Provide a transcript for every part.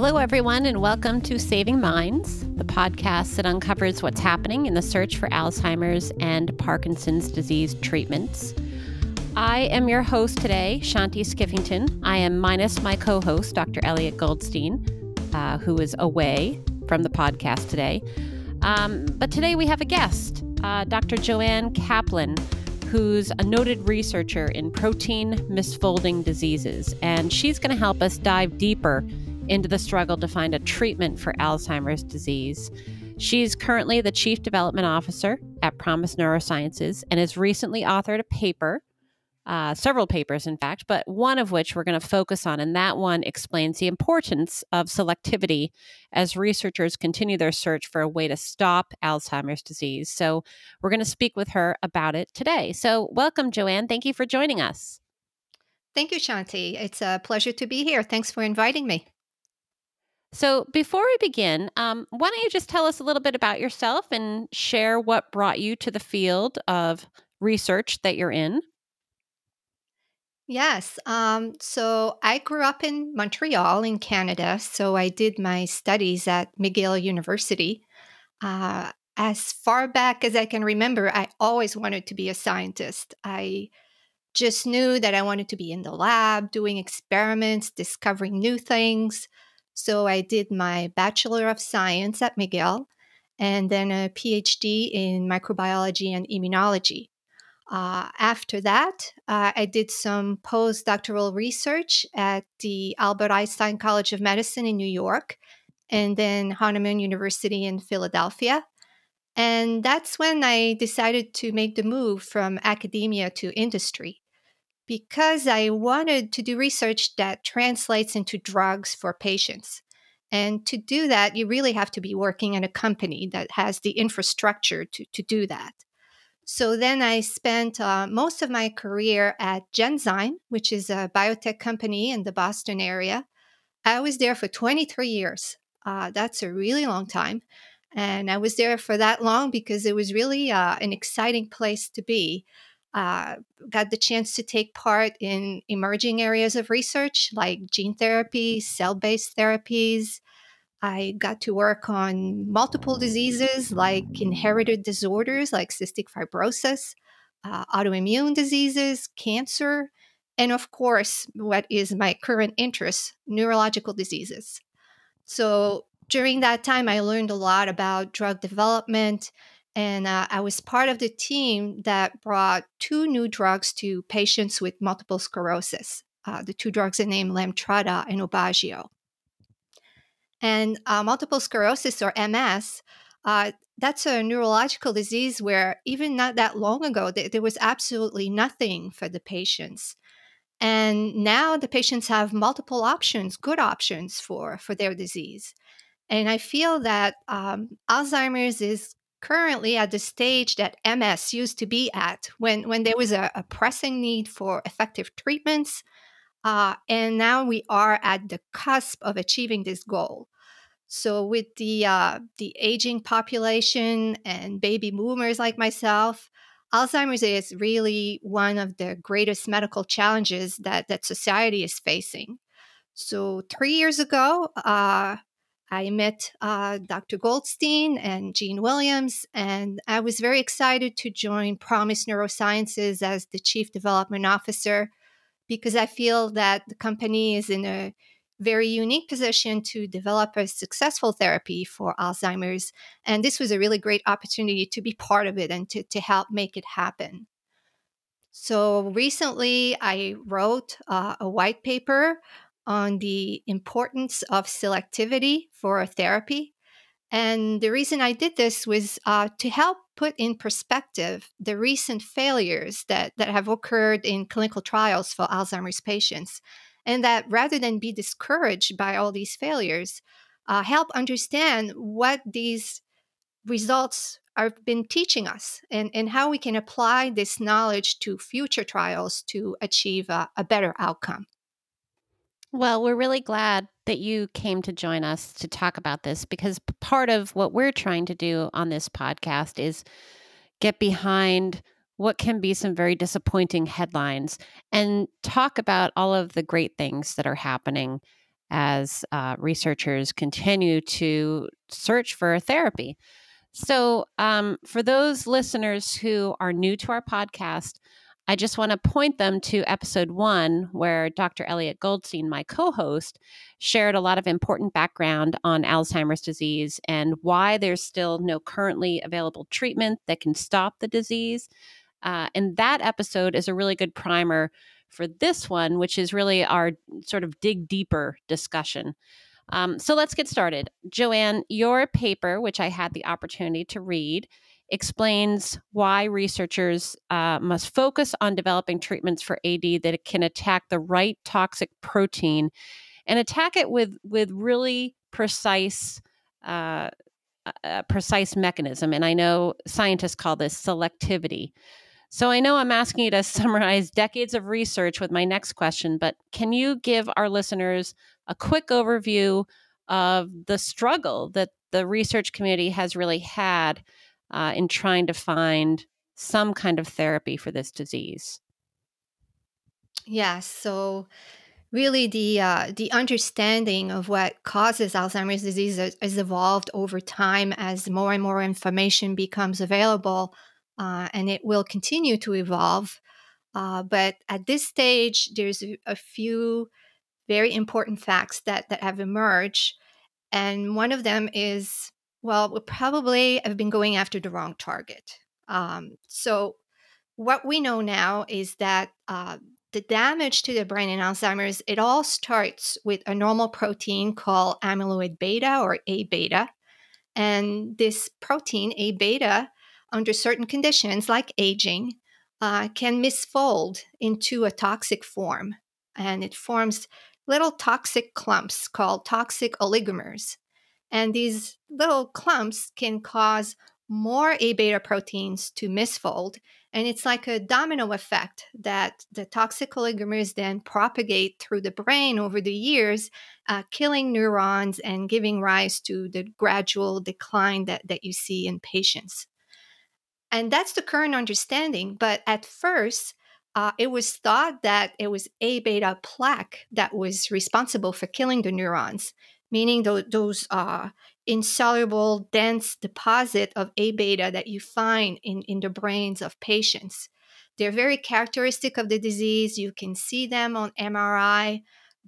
Hello, everyone, and welcome to Saving Minds, the podcast that uncovers what's happening in the search for Alzheimer's and Parkinson's disease treatments. I am your host today, Shanti Skiffington. I am minus my co host, Dr. Elliot Goldstein, uh, who is away from the podcast today. Um, but today we have a guest, uh, Dr. Joanne Kaplan, who's a noted researcher in protein misfolding diseases. And she's going to help us dive deeper into the struggle to find a treatment for Alzheimer's disease. She's currently the Chief Development Officer at ProMIS Neurosciences and has recently authored a paper, uh, several papers, in fact, but one of which we're going to focus on. And that one explains the importance of selectivity as researchers continue their search for a way to stop Alzheimer's disease. So we're going to speak with her about it today. So, welcome, Joanne. Thank you for joining us. Thank you, Shanti. It's a pleasure to be here. Thanks for inviting me. So, before we begin, um, why don't you just tell us a little bit about yourself and share what brought you to the field of research that you're in? Yes. Um, so, I grew up in Montreal, in Canada. So, I did my studies at McGill University. Uh, as far back as I can remember, I always wanted to be a scientist. I just knew that I wanted to be in the lab, doing experiments, discovering new things. So I did my Bachelor of Science at McGill and then a PhD in microbiology and immunology. Uh, after that, uh, I did some postdoctoral research at the Albert Einstein College of Medicine in New York and then Hahnemann University in Philadelphia. And that's when I decided to make the move from academia to industry because I wanted to do research that translates into drugs for patients. And to do that, you really have to be working in a company that has the infrastructure to, to do that. So then I spent uh, most of my career at Genzyme, which is a biotech company in the Boston area. I was there for 23 years. Uh, that's a really long time. And I was there for that long because it was really uh, an exciting place to be uh, got the chance to take part in emerging areas of research like gene therapy, cell based therapies. I got to work on multiple diseases like inherited disorders like cystic fibrosis, uh, autoimmune diseases, cancer, and of course, what is my current interest, neurological diseases. So during that time, I learned a lot about drug development and uh, I was part of the team that brought two new drugs to patients with multiple sclerosis. Uh, the two drugs are named Lemtrada and Aubagio. And uh, multiple sclerosis, or MS, uh, that's a neurological disease where even not that long ago, th- there was absolutely nothing for the patients. And now the patients have multiple options, good options for, for their disease. And I feel that um, Alzheimer's is currently at the stage that MS used to be at when, when there was a, a pressing need for effective treatments. Uh, and now we are at the cusp of achieving this goal. So, with the uh, the aging population and baby boomers like myself, Alzheimer's is really one of the greatest medical challenges that that society is facing. So, three years ago, uh, I met uh, Dr. Goldstein and Gene Williams, and I was very excited to join ProMIS Neurosciences as the Chief Development Officer because I feel that the company is in a very unique position to develop a successful therapy for Alzheimer's. And this was a really great opportunity to be part of it and to, to help make it happen. So recently, I wrote uh, a white paper on the importance of selectivity for therapy. And the reason I did this was uh, to help put in perspective the recent failures that, that have occurred in clinical trials for Alzheimer's patients. And that rather than be discouraged by all these failures, uh, help understand what these results have been teaching us and, and how we can apply this knowledge to future trials to achieve a, a better outcome. Well, we're really glad that you came to join us to talk about this because part of what we're trying to do on this podcast is get behind what can be some very disappointing headlines and talk about all of the great things that are happening as uh, researchers continue to search for a therapy. So, um, for those listeners who are new to our podcast, I just want to point them to episode one, where Dr. Elliot Goldstein, my co host, shared a lot of important background on Alzheimer's disease and why there's still no currently available treatment that can stop the disease. Uh, and that episode is a really good primer for this one, which is really our sort of dig deeper discussion. Um, so let's get started. Joanne, your paper, which I had the opportunity to read, explains why researchers uh, must focus on developing treatments for AD that can attack the right toxic protein and attack it with with really precise uh, precise mechanism. And I know scientists call this selectivity. So I know I'm asking you to summarize decades of research with my next question, but can you give our listeners a quick overview of the struggle that the research community has really had uh, in trying to find some kind of therapy for this disease. Yeah, so really the uh, the understanding of what causes Alzheimer's disease has, evolved over time as more and more information becomes available, uh, and it will continue to evolve. Uh, but at this stage, there's a, a, few very important facts that that have emerged, and one of them is well, we probably have been going after the wrong target. Um, so, what we know now is that uh, the damage to the brain in Alzheimer's, it all starts with a normal protein called amyloid beta or A beta. And this protein, A beta, under certain conditions like aging, uh, can misfold into a toxic form. And it forms little toxic clumps called toxic oligomers. And these little clumps can cause more A beta proteins to misfold. And it's like a domino effect that the toxic oligomers then propagate through the brain over the years, uh, killing neurons and giving rise to the gradual decline that, that you see in patients. And that's the current understanding. But at first, uh, it was thought that it was A beta plaque that was responsible for killing the neurons meaning th- those uh, insoluble, dense deposit of A beta that you find in, in the brains of patients. They're very characteristic of the disease. You can see them on MRI,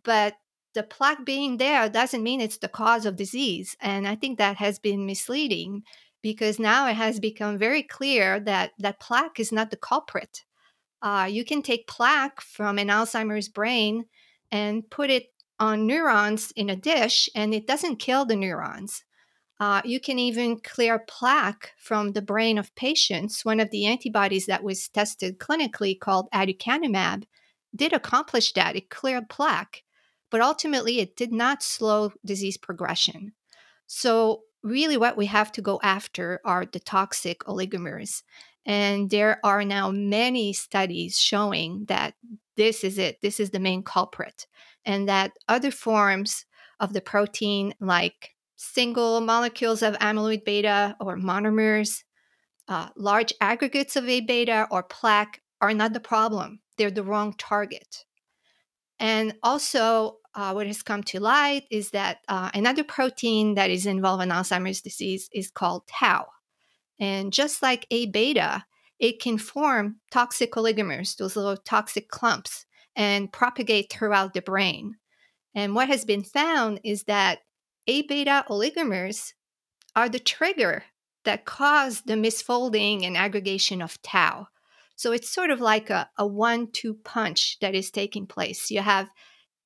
but the plaque being there doesn't mean it's the cause of disease. And I think that has been misleading because now it has become very clear that that plaque is not the culprit. Uh, you can take plaque from an Alzheimer's brain and put it on neurons in a dish and it doesn't kill the neurons. Uh, you can even clear plaque from the brain of patients. One of the antibodies that was tested clinically, called aducanumab, did accomplish that. It cleared plaque, but ultimately it did not slow disease progression. So, really, what we have to go after are the toxic oligomers. And there are now many studies showing that this is it, this is the main culprit and that other forms of the protein, like single molecules of amyloid beta or monomers, uh, large aggregates of A beta or plaque, are not the problem. They're the wrong target. And also, uh, what has come to light is that uh, another protein that is involved in Alzheimer's disease is called tau. And just like A beta, it can form toxic oligomers, those little toxic clumps and propagate throughout the brain. And what has been found is that A beta oligomers are the trigger that cause the misfolding and aggregation of tau. So it's sort of like a, a one two punch that is taking place. You have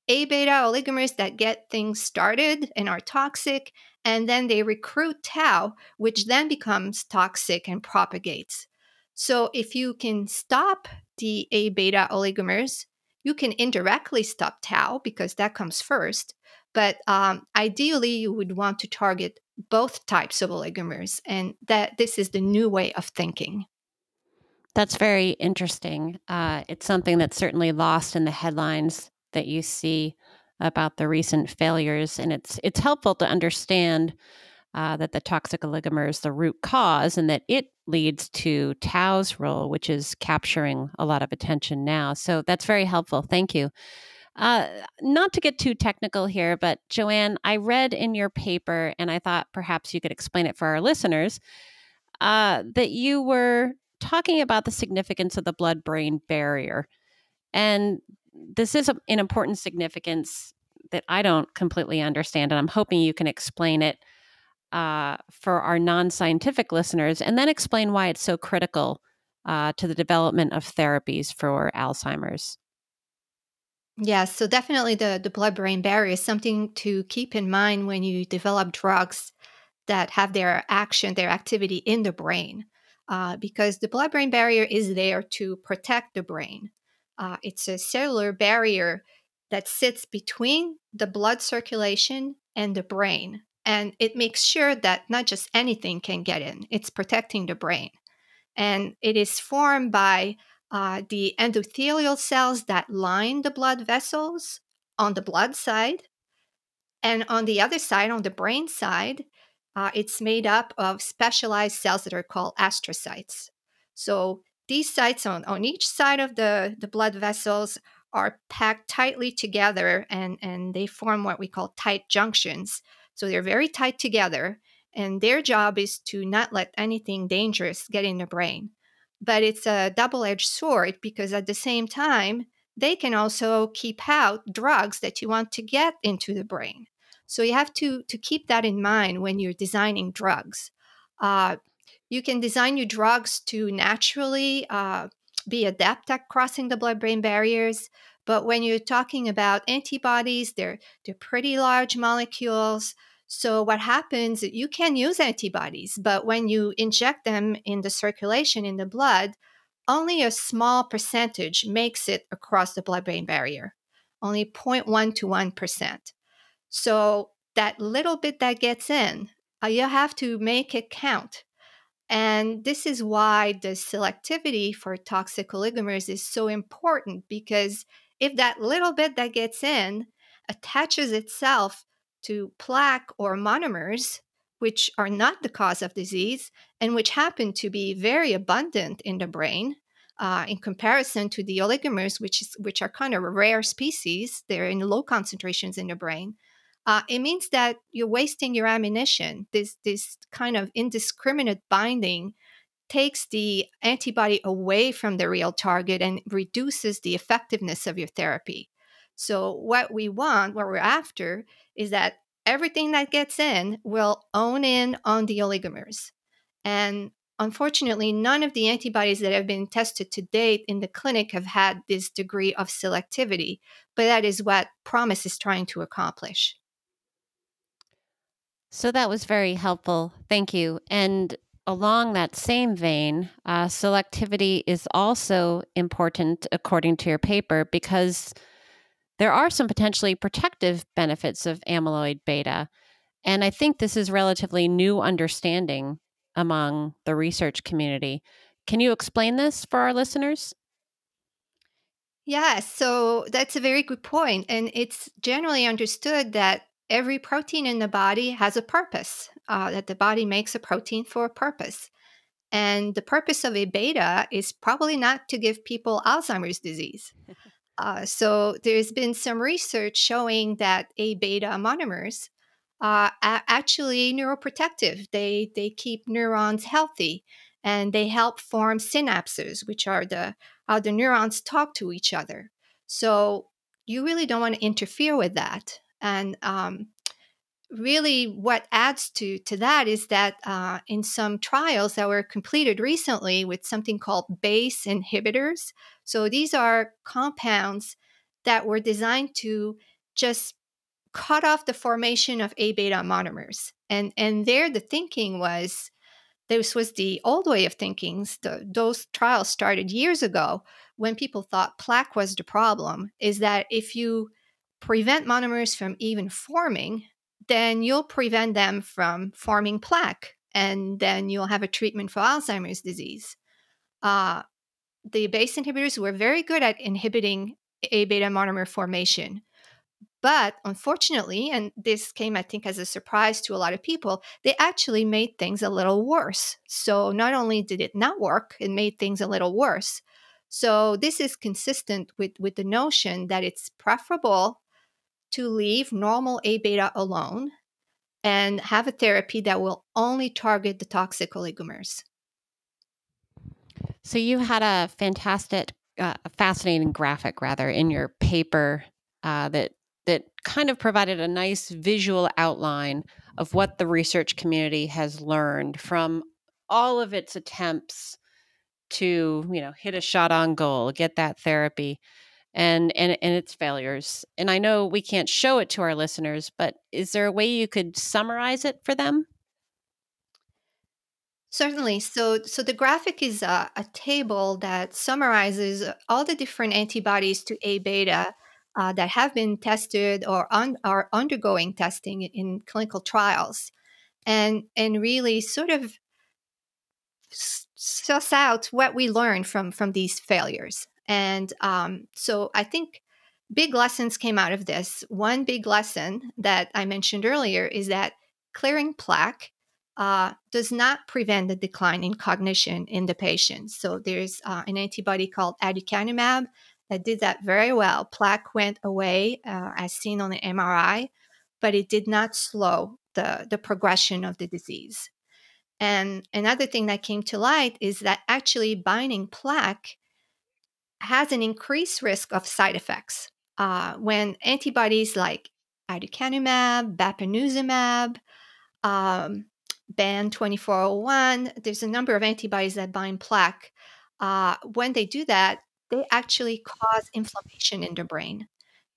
A beta oligomers that get things started and are toxic, and then they recruit tau, which then becomes toxic and propagates. So if you can stop the A beta oligomers, you can indirectly stop tau because that comes first. But um, ideally, you would want to target both types of oligomers, and that this is the new way of thinking. That's very interesting. Uh, it's something that's certainly lost in the headlines that you see about the recent failures, and it's it's helpful to understand uh, that the toxic oligomer is the root cause and that it leads to tau's role, which is capturing a lot of attention now. So that's very helpful. Thank you. Uh, not to get too technical here, but Joanne, I read in your paper, and I thought perhaps you could explain it for our listeners, uh, that you were talking about the significance of the blood brain barrier. And this is a, an important significance that I don't completely understand, and I'm hoping you can explain it uh, for our non scientific listeners and then explain why it's so critical uh, to the development of therapies for Alzheimer's. Yes, so definitely the, the blood brain barrier is something to keep in mind when you develop drugs that have their action, their activity in the brain, uh, because the blood brain barrier is there to protect the brain. Uh, it's a cellular barrier that sits between the blood circulation and the brain. And it makes sure that not just anything can get in, it's protecting the brain. And it is formed by uh, the endothelial cells that line the blood vessels on the blood side. And on the other side, on the brain side, uh, it's made up of specialized cells that are called astrocytes. So these sites on, on each side of the, the blood vessels are packed tightly together and, and they form what we call tight junctions. So they're very tight together, and their job is to not let anything dangerous get in the brain but it's a double edged sword because at the same time, they can also keep out drugs that you want to get into the brain. So you have to, to keep that in mind when you're designing drugs. Uh, you can design your drugs to naturally uh, be adept at crossing the blood brain barriers. But when you're talking about antibodies, they're, they're pretty large molecules. So, what happens, you can use antibodies, but when you inject them in the circulation in the blood, only a small percentage makes it across the blood brain barrier, only 0.1 to 1%. So, that little bit that gets in, uh, you have to make it count. And this is why the selectivity for toxic oligomers is so important because if that little bit that gets in attaches itself to plaque or monomers, which are not the cause of disease and which happen to be very abundant in the brain. Uh, in comparison to the oligomers, which is, which are kind of a rare species, they're in low concentrations in the brain. Uh, it means that you're wasting your ammunition. This this kind of indiscriminate binding takes the antibody away from the real target and reduces the effectiveness of your therapy. So, what we want, what we're after, is that everything that gets in will own in on the oligomers. And unfortunately, none of the antibodies that have been tested to date in the clinic have had this degree of selectivity, but that is what ProMIS is trying to accomplish. So that was very helpful. Thank you. And along that same vein, uh, selectivity is also important according to your paper because there are some potentially protective benefits of amyloid beta. And I think this is relatively new understanding among the research community. Can you explain this for our listeners? Yeah, so that's a very good point. And it's generally understood that every protein in the body has a purpose, uh, that the body makes a protein for a purpose. And the purpose of A beta is probably not to give people Alzheimer's disease. Uh, so there's been some research showing that A beta monomers are actually neuroprotective. They they keep neurons healthy and they help form synapses, which are the how the neurons talk to each other. So you really don't want to interfere with that. And um, really what adds to to that is that uh, in some trials that were completed recently with something called BACE inhibitors so these are compounds that were designed to just cut off the formation of a beta monomers. And and there the thinking was this was the old way of thinking. The, those trials started years ago when people thought plaque was the problem is that if you prevent monomers from even forming then you'll prevent them from forming plaque, and then you'll have a treatment for Alzheimer's disease. Uh, the BACE inhibitors were very good at inhibiting A beta monomer formation. But unfortunately, and this came, I think, as a surprise to a lot of people, they actually made things a little worse. So not only did it not work, it made things a little worse. So this is consistent with, with the notion that it's preferable to leave normal A beta alone and have a therapy that will only target the toxic oligomers. So you had a fantastic, uh, fascinating graphic rather in your paper uh, that that kind of provided a nice visual outline of what the research community has learned from all of its attempts to you know hit a shot on goal get that therapy and and and its failures and i know we can't show it to our listeners but is there a way you could summarize it for them Certainly. So, so the graphic is a, a table that summarizes all the different antibodies to A beta uh, that have been tested or un- are undergoing testing in clinical trials, and and really sort of suss out what we learned from from these failures. And um, so I think big lessons came out of this. One big lesson that I mentioned earlier is that clearing plaque uh, does not prevent the decline in cognition in the patient. So there's uh, an antibody called aducanumab that did that very well. Plaque went away uh, as seen on the MRI, but it did not slow the, the progression of the disease. And another thing that came to light is that actually binding plaque has an increased risk of side effects. Uh, when antibodies like aducanumab, bapineuzumab, um, BAN 2401. There's a number of antibodies that bind plaque. Uh, when they do that, they actually cause inflammation in the brain.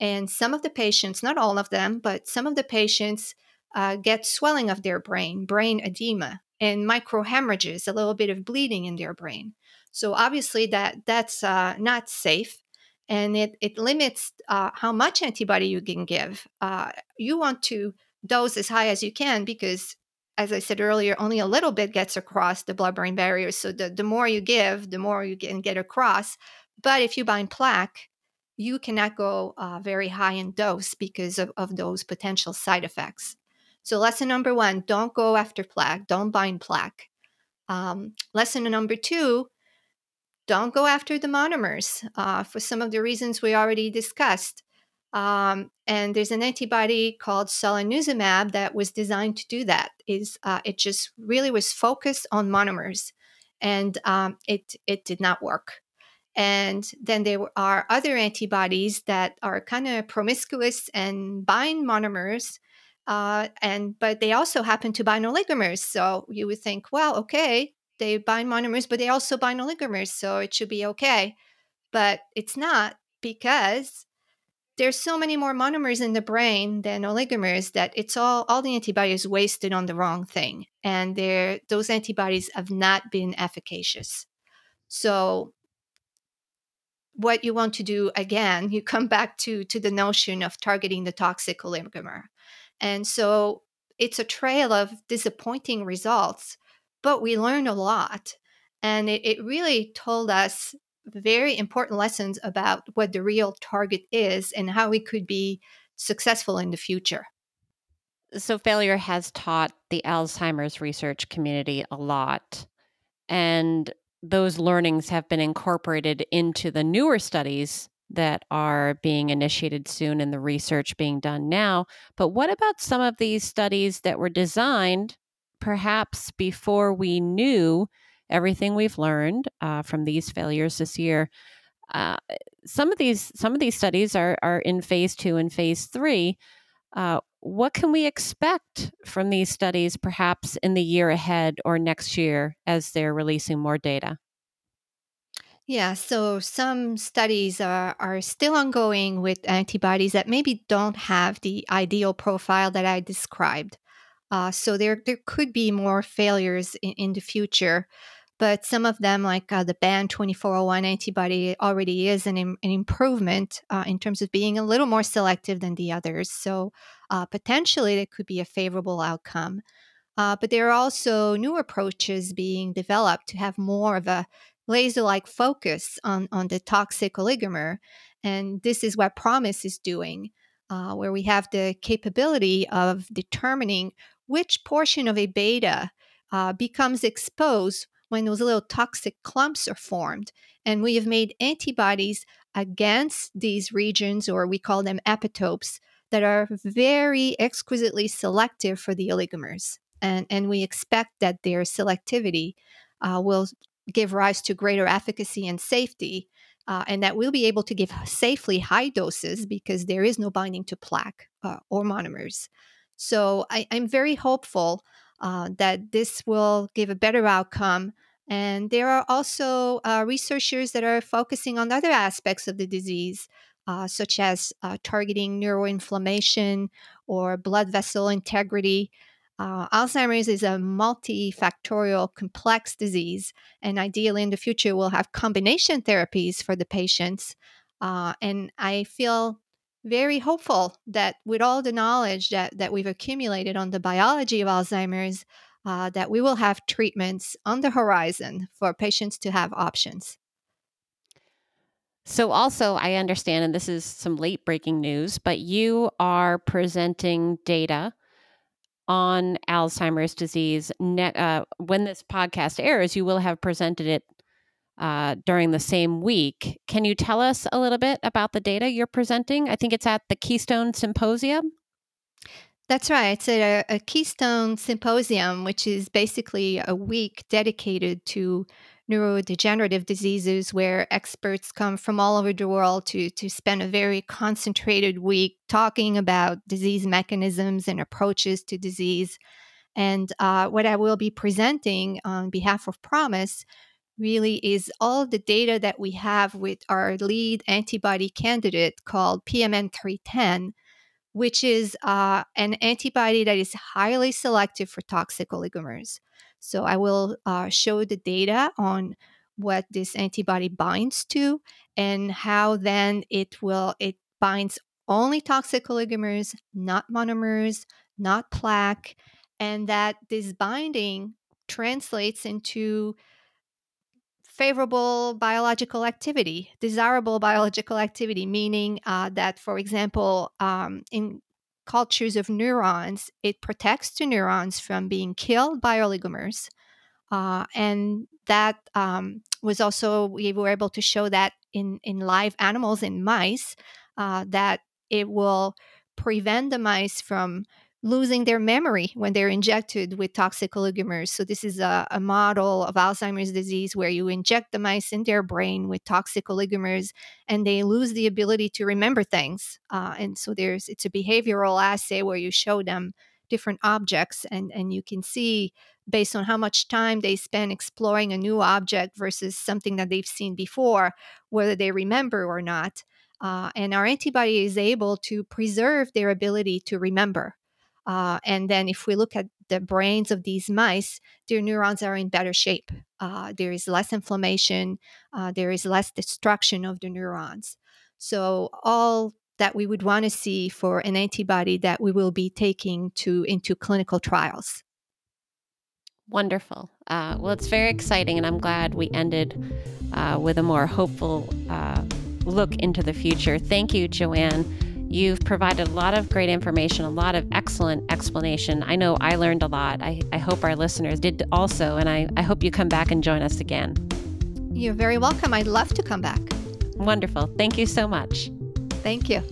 And some of the patients, not all of them, but some of the patients uh, get swelling of their brain, brain edema, and microhemorrhages, a little bit of bleeding in their brain. So obviously that that's uh, not safe, and it it limits uh, how much antibody you can give. Uh, you want to dose as high as you can because as I said earlier, only a little bit gets across the blood brain barrier. So the, the more you give, the more you can get across. But if you bind plaque, you cannot go uh, very high in dose because of, of those potential side effects. So, lesson number one don't go after plaque, don't bind plaque. Um, lesson number two don't go after the monomers uh, for some of the reasons we already discussed. Um, and there's an antibody called solanezumab that was designed to do that. Is uh, it just really was focused on monomers, and um, it it did not work. And then there are other antibodies that are kind of promiscuous and bind monomers, uh, and but they also happen to bind oligomers. So you would think, well, okay, they bind monomers, but they also bind oligomers, so it should be okay. But it's not because there's so many more monomers in the brain than oligomers that it's all all the antibodies wasted on the wrong thing and they those antibodies have not been efficacious so what you want to do again you come back to to the notion of targeting the toxic oligomer and so it's a trail of disappointing results but we learned a lot and it, it really told us very important lessons about what the real target is and how we could be successful in the future. So, failure has taught the Alzheimer's research community a lot. And those learnings have been incorporated into the newer studies that are being initiated soon and the research being done now. But what about some of these studies that were designed perhaps before we knew everything we've learned uh, from these failures this year. Uh, some of these some of these studies are are in phase two and phase three. Uh, what can we expect from these studies, perhaps in the year ahead or next year, as they're releasing more data? Yeah, so some studies are, are still ongoing with antibodies that maybe don't have the ideal profile that I described. Uh, so there, there could be more failures in, in the future but some of them, like uh, the BAN 2401 antibody, already is an, an improvement uh, in terms of being a little more selective than the others. So uh, potentially, it could be a favorable outcome. Uh, but there are also new approaches being developed to have more of a laser like focus on, on the toxic oligomer. And this is what ProMIS is doing, uh, where we have the capability of determining which portion of a beta uh, becomes exposed when those little toxic clumps are formed. And we have made antibodies against these regions, or we call them epitopes, that are very exquisitely selective for the oligomers. And, and we expect that their selectivity uh, will give rise to greater efficacy and safety, uh, and that we'll be able to give safely high doses because there is no binding to plaque uh, or monomers. So I, am very hopeful uh, that this will give a better outcome. And there are also uh, researchers that are focusing on other aspects of the disease, uh, such as uh, targeting neuroinflammation or blood vessel integrity. Uh, Alzheimer's is a multifactorial complex disease, and ideally in the future, we'll have combination therapies for the patients. Uh, and I feel very hopeful that with all the knowledge that, that we've accumulated on the biology of Alzheimer's, uh, that we will have treatments on the horizon for patients to have options. So, also, I understand, and this is some late breaking news, but you are presenting data on Alzheimer's disease. Net, uh, when this podcast airs, you will have presented it uh, during the same week. Can you tell us a little bit about the data you're presenting? I think it's at the Keystone Symposium. That's right. It's a, a Keystone Symposium, which is basically a week dedicated to neurodegenerative diseases where experts come from all over the world to, to spend a very concentrated week talking about disease mechanisms and approaches to disease. And uh, what I will be presenting on behalf of ProMIS really is all the data that we have with our lead antibody candidate called PMN 310 which is uh, an antibody that is highly selective for toxic oligomers. So I will uh, show the data on what this antibody binds to and how then it will it binds only toxic oligomers, not monomers, not plaque, and that this binding translates into favorable biological activity, desirable biological activity, meaning uh, that, for example, um, in cultures of neurons, it protects the neurons from being killed by oligomers. Uh, and that um, was also, we were able to show that in, in live animals, in mice, uh, that it will prevent the mice from losing their memory when they're injected with toxic oligomers. So, this is a, a, model of Alzheimer's disease where you inject the mice in their brain with toxic oligomers and they lose the ability to remember things. Uh, and so, there's it's a behavioral assay where you show them different objects and, and you can see based on how much time they spend exploring a new object versus something that they've seen before, whether they remember or not. Uh, and our antibody is able to preserve their ability to remember. Uh, and then if we look at the brains of these mice, their neurons are in better shape. Uh, there is less inflammation, uh, there is less destruction of the neurons. So, all that we would want to see for an antibody that we will be taking to into clinical trials. Wonderful. Uh, well, it's very exciting, and I'm glad we ended uh, with a more hopeful uh, look into the future. Thank you, Joanne. You've provided a lot of great information, a lot of excellent explanation. I know I learned a lot. I, I hope our listeners did also, and I, I hope you come back and join us again. You're very welcome. I'd love to come back. Wonderful. Thank you so much. Thank you.